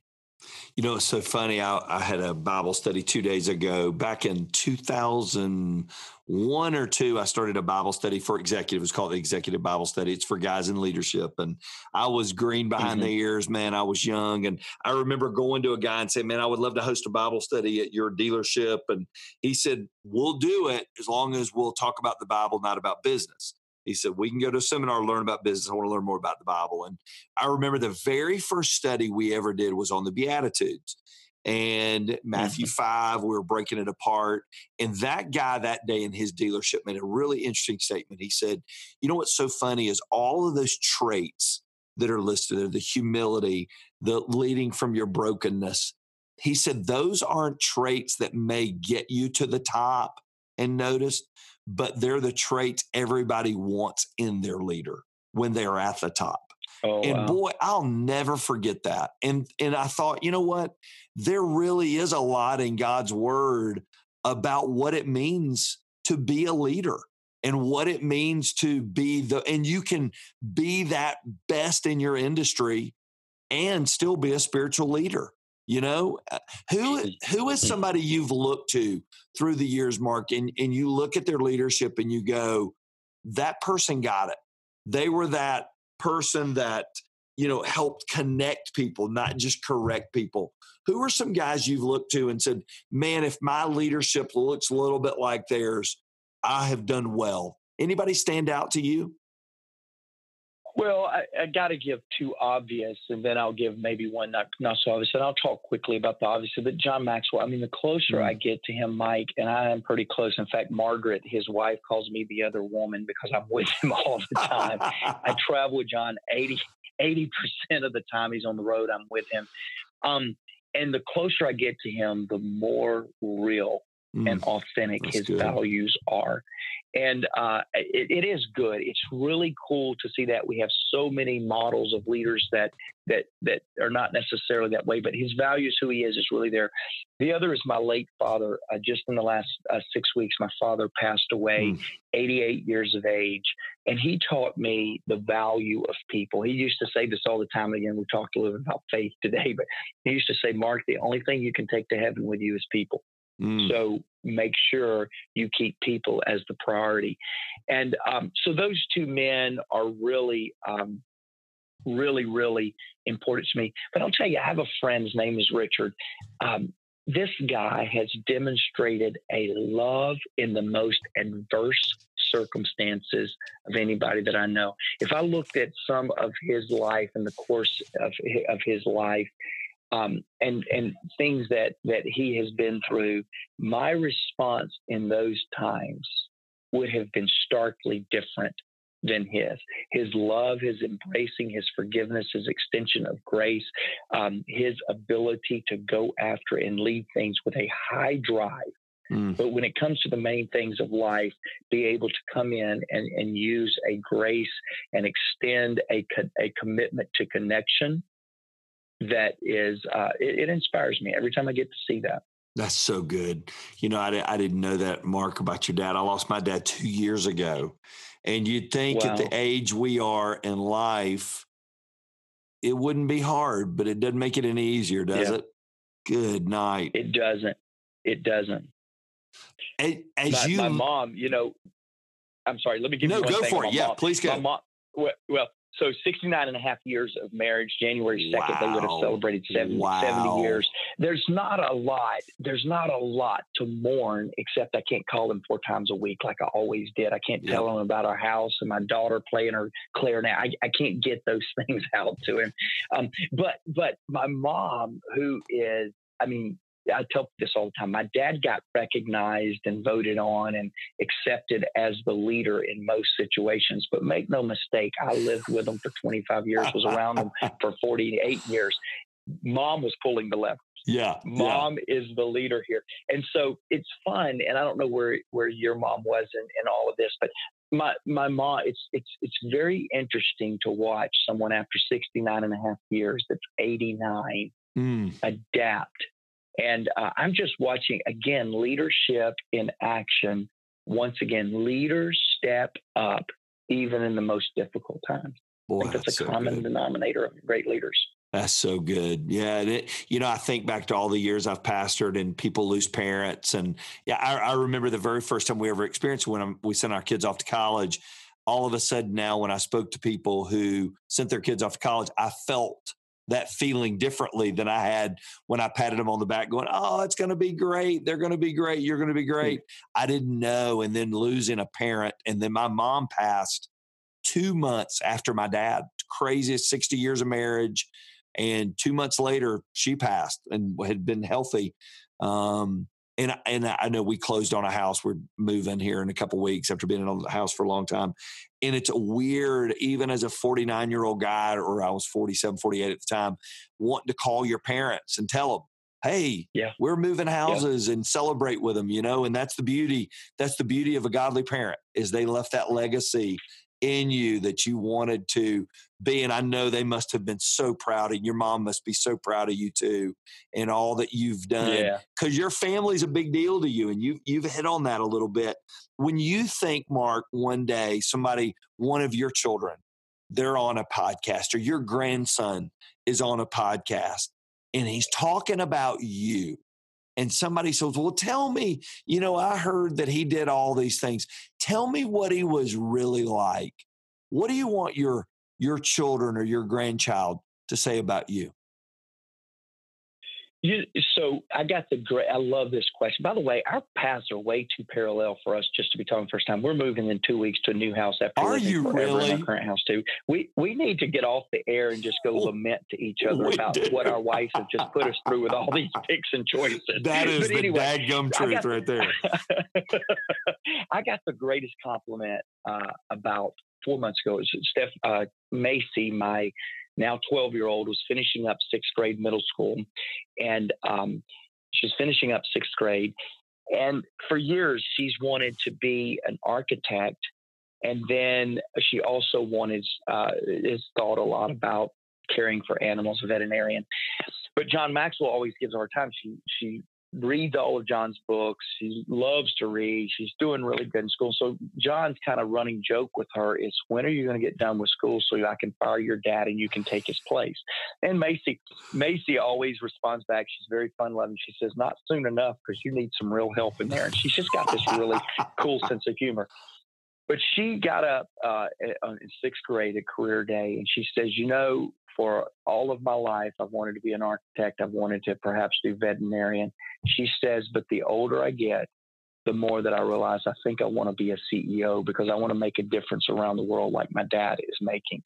S1: You know, it's so funny. I, I, had a Bible study two days ago. Back in 2001 or two, I started a Bible study for executives called the Executive Bible Study. It's for guys in leadership. And I was green behind mm-hmm. the ears, man. I was young. And I remember going to a guy and saying, man, I would love to host a Bible study at your dealership. And he said, we'll do it as long as we'll talk about the Bible, not about business. He said, We can go to a seminar, learn about business. I want to learn more about the Bible. And I remember the very first study we ever did was on the Beatitudes and Matthew mm-hmm. 5, we were breaking it apart. And that guy that day in his dealership made a really interesting statement. He said, You know what's so funny is all of those traits that are listed there the humility, the leading from your brokenness. He said, Those aren't traits that may get you to the top and noticed, but they're the traits everybody wants in their leader when they're at the top. Oh, and wow. boy, I'll never forget that. And and I thought, you know what? There really is a lot in God's word about what it means to be a leader and what it means to be the and you can be that best in your industry and still be a spiritual leader. You know, uh, who who is somebody you've looked to through the years, Mark, and, and you look at their leadership and you go, that person got it. They were that person that, you know, helped connect people, not just correct people. Who are some guys you've looked to and said, man, if my leadership looks a little bit like theirs, I have done well? Anybody stand out to you?
S2: Well, I, I got to give two obvious, and then I'll give maybe one not not so obvious, and I'll talk quickly about the obvious. But John Maxwell, I mean, the closer mm. I get to him, Mike, and I am pretty close. In fact, Margaret, his wife, calls me the other woman because I'm with him all the time. I travel with John 80 percent of the time he's on the road. I'm with him, um, and the closer I get to him, the more real mm. and authentic his good. values are and uh, it, it is good. It's really cool to see that we have so many models of leaders that that that are not necessarily that way, but his values, who he is, is really there. The other is my late father. Uh, just in the last uh, six weeks, my father passed away, mm. 88 years of age, and he taught me the value of people. He used to say this all the time. Again, we talked a little bit about faith today, but he used to say, "Mark, the only thing you can take to heaven with you is people." Mm. So make sure you keep people as the priority. And um, so those two men are really, um, really, really important to me. But I'll tell you, I have a friend, his name is Richard. Um, this guy has demonstrated a love in the most adverse circumstances of anybody that I know. If I looked at some of his life in the course of, of his life, um, and and things that that he has been through, my response in those times would have been starkly different than his. His love, his embracing, his forgiveness, his extension of grace, um, his ability to go after and lead things with a high drive. Mm. But when it comes to the main things of life, be able to come in and, and use a grace and extend a, a commitment to connection that is uh, it, it, inspires me every time I get to see that.
S1: That's so good. You know, I, I didn't know that, Mark, about your dad. I lost my dad two years ago. And you'd think wow. at the age we are in life, it wouldn't be hard, but it doesn't make it any easier, does yeah. it? Good night.
S2: It doesn't. It doesn't.
S1: As, as
S2: my,
S1: you,
S2: my mom, you know, I'm sorry. Let me give
S1: no,
S2: you
S1: No, go for it. Yeah,
S2: mom.
S1: please go.
S2: My mom, well, well, so 69 and a half years of marriage, January 2nd, wow. they would have celebrated 70, wow. 70, years. There's not a lot, there's not a lot to mourn, except I can't call them four times a week like I always did. I can't tell them about our house and my daughter playing her clarinet. I, I can't get those things out to him. Um, but, but my mom, who is, I mean, I tell this all the time. My dad got recognized and voted on and accepted as the leader in most situations. But make no mistake, I lived with him for 25 years, was around him for 48 years. Mom was pulling the lever.
S1: Yeah.
S2: Mom
S1: yeah.
S2: is the leader here. And so it's fun. And I don't know where, where your mom was in, in all of this, but my, my mom, it's, it's, it's very interesting to watch someone after 69 and a half years that's 89 mm. adapt and uh, I'm just watching again leadership in action. Once again, leaders step up even in the most difficult times. Boy, I think that's, that's a so common good. denominator of great leaders.
S1: That's so good. Yeah. And It, you know, I think back to all the years I've pastored and people lose parents. And yeah, I, I remember the very first time we ever experienced when I'm, we sent our kids off to college. All of a sudden now, when I spoke to people who sent their kids off to college, I felt that feeling differently than I had when I patted them on the back, going, Oh, it's going to be great. They're going to be great. You're going to be hmm. great. I didn't know. And then losing a parent. And then my mom passed two months after my dad, craziest 60 years of marriage. And two months later, she passed and had been healthy. Um, and and I know we closed on a house. We're moving here in a couple weeks after being in the house for a long time. And it's weird, even as a 49 year old guy, or I was 47, 48 at the time, wanting to call your parents and tell them, hey,
S2: yeah.
S1: we're moving houses yeah. and celebrate with them, you know. And that's the beauty. That's the beauty of a godly parent is they left that legacy in you that you wanted to be. And I know they must have been so proud of your mom must be so proud of you too and all that you've done. Because your family's a big deal to you. And you you've hit on that a little bit. When you think, Mark, one day somebody, one of your children, they're on a podcast or your grandson is on a podcast and he's talking about you and somebody says, Well, tell me, you know, I heard that he did all these things. Tell me what he was really like. What do you want your your children or your grandchild to say about you?
S2: You, so I got the great. I love this question. By the way, our paths are way too parallel for us just to be talking first time. We're moving in two weeks to a new house after
S1: are you really?
S2: in our current house too. We we need to get off the air and just go lament to each other we about do. what our wives have just put us through with all these picks and choices.
S1: That is but the anyway, dadgum truth got, right there.
S2: I got the greatest compliment uh, about four months ago. It was Steph uh, Macy, my now 12 year old, was finishing up sixth grade middle school. And um, she's finishing up sixth grade. And for years, she's wanted to be an architect. And then she also wanted, uh, has thought a lot about caring for animals, a veterinarian. But John Maxwell always gives her time. She she reads all of John's books. She loves to read. She's doing really good in school. So John's kind of running joke with her is when are you going to get done with school so I can fire your dad and you can take his place? And Macy, Macy always responds back. She's very fun loving. She says, not soon enough because you need some real help in there. And she's just got this really cool sense of humor. But she got up uh, in sixth grade, at career day, and she says, you know, for all of my life, I've wanted to be an architect. I've wanted to perhaps do veterinarian. She says, but the older I get, the more that I realize I think I want to be a CEO because I want to make a difference around the world like my dad is making.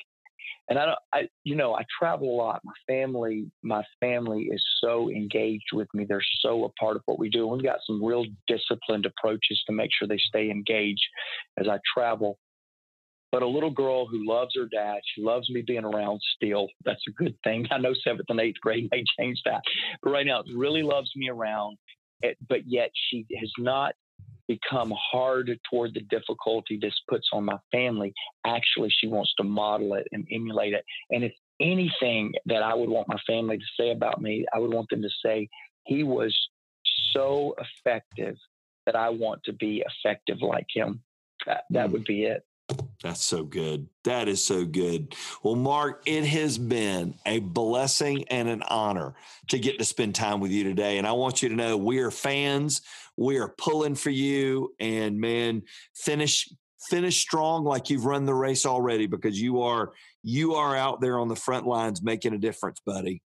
S2: And I don't, I, you know, I travel a lot. My family, my family is so engaged with me. They're so a part of what we do. we've got some real disciplined approaches to make sure they stay engaged as I travel but a little girl who loves her dad. She loves me being around still. That's a good thing. I know seventh and eighth grade may change that, but right now, really loves me around. But yet, she has not become hard toward the difficulty this puts on my family. Actually, she wants to model it and emulate it. And if anything that I would want my family to say about me, I would want them to say, he was so effective that I want to be effective like him. That, that mm. would be it.
S1: That's so good. That is so good. Well, Mark, it has been a blessing and an honor to get to spend time with you today. And I want you to know we are fans. We are pulling for you. And man, finish finish strong like you've run the race already because you are you are out there on the front lines making a difference, buddy.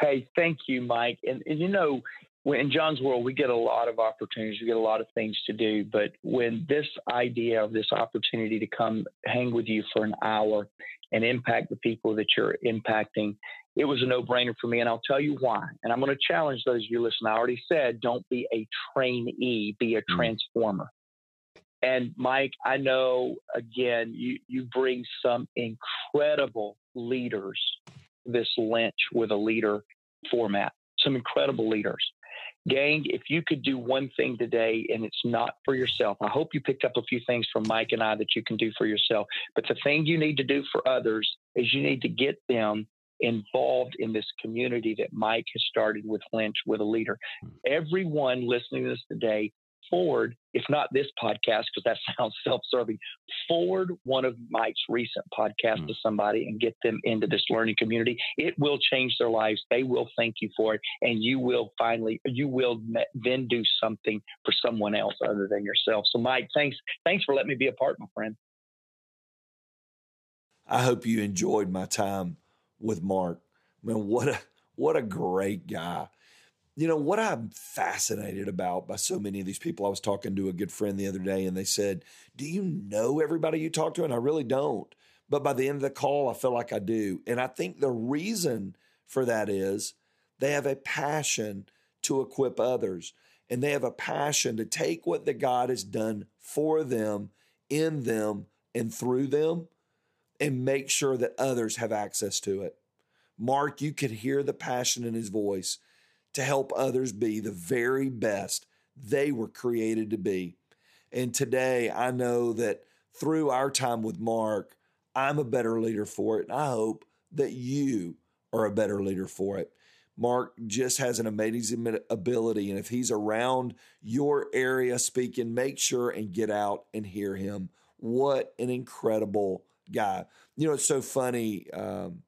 S2: Hey, thank you, Mike. And, and you know, in John's world, we get a lot of opportunities, we get a lot of things to do. But when this idea of this opportunity to come hang with you for an hour and impact the people that you're impacting, it was a no brainer for me. And I'll tell you why. And I'm going to challenge those of you listening. I already said, don't be a trainee, be a mm. transformer. And Mike, I know again, you, you bring some incredible leaders this lynch with a leader format, some incredible leaders. Gang, if you could do one thing today and it's not for yourself, I hope you picked up a few things from Mike and I that you can do for yourself. But the thing you need to do for others is you need to get them involved in this community that Mike has started with Lunch with a leader. Hmm. Everyone listening to this today forward, if not this podcast, because that sounds self serving, forward one of Mike's recent podcasts mm. to somebody and get them into this learning community. It will change their lives. They will thank you for it. And you will finally, you will then do something for someone else other than yourself. So, Mike, thanks. Thanks for letting me be a part, my friend.
S1: I hope you enjoyed my time with Mark. Man, what a what a great guy you know what I'm fascinated about by so many of these people. I was talking to a good friend the other day, and they said, "Do you know everybody you talk to?" And I really don't. But by the end of the call, I feel like I do. And I think the reason for that is they have a passion to equip others, and they have a passion to take what the God has done for them, in them, and through them, and make sure that others have access to it. Mark, you could hear the passion in his voice to help others be the very best they were created to be. And today I know that through our time with Mark, I'm a better leader for it. And I hope that you are a better leader for it. Mark just has an amazing ability. And if he's around your area speaking, make sure and get out and hear him. What an incredible guy. You know, it's so funny. Um,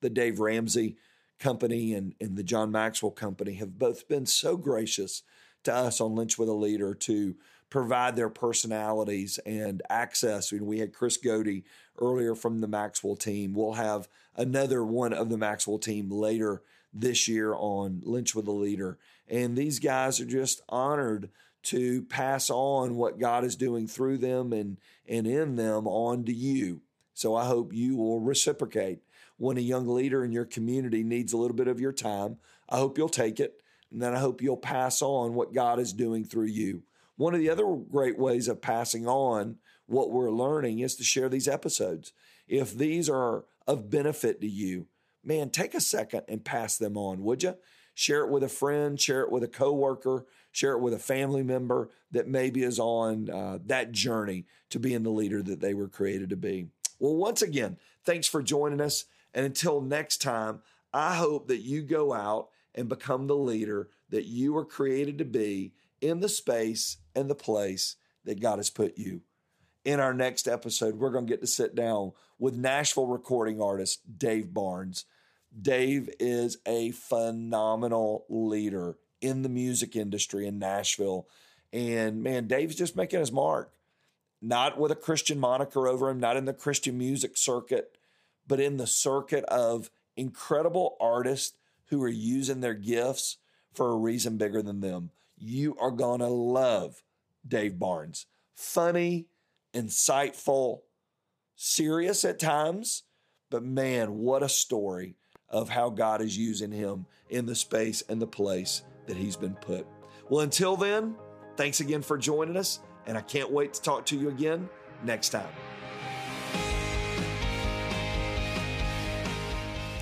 S1: the Dave Ramsey company and, and the John Maxwell company have both been so gracious to us on Lunch with a Leader to provide their personalities and access. I mean, we had Chris Goede earlier from the Maxwell team. We'll have another one of the Maxwell team later this year on Lunch with a Leader. And these guys are just honored to pass on what God is doing through them and, and in them on to you. So I hope you will reciprocate. When a young leader in your community needs a little bit of your time, I hope you'll take it. And then I hope you'll pass on what God is doing through you. One of the other great ways of passing on what we're learning is to share these episodes. If these are of benefit to you, man, take a second and pass them on, would you? Share it with a friend, share it with a coworker, share it with a family member that maybe is on uh, that journey to being the leader that they were created to be. Well, once again, thanks for joining us. And until next time, I hope that you go out and become the leader that you were created to be in the space and the place that God has put you. In our next episode, we're going to get to sit down with Nashville recording artist Dave Barnes. Dave is a phenomenal leader in the music industry in Nashville. And man, Dave's just making his mark, not with a Christian moniker over him, not in the Christian music circuit, but in the circuit of incredible artists who are using their gifts for a reason bigger than them. You are going to love Dave Barnes. Funny, insightful, serious at times, but man, what a story of how God is using him in the space and the place that he's been put. Well, until then, thanks again for joining us, and I can't wait to talk to you again next time.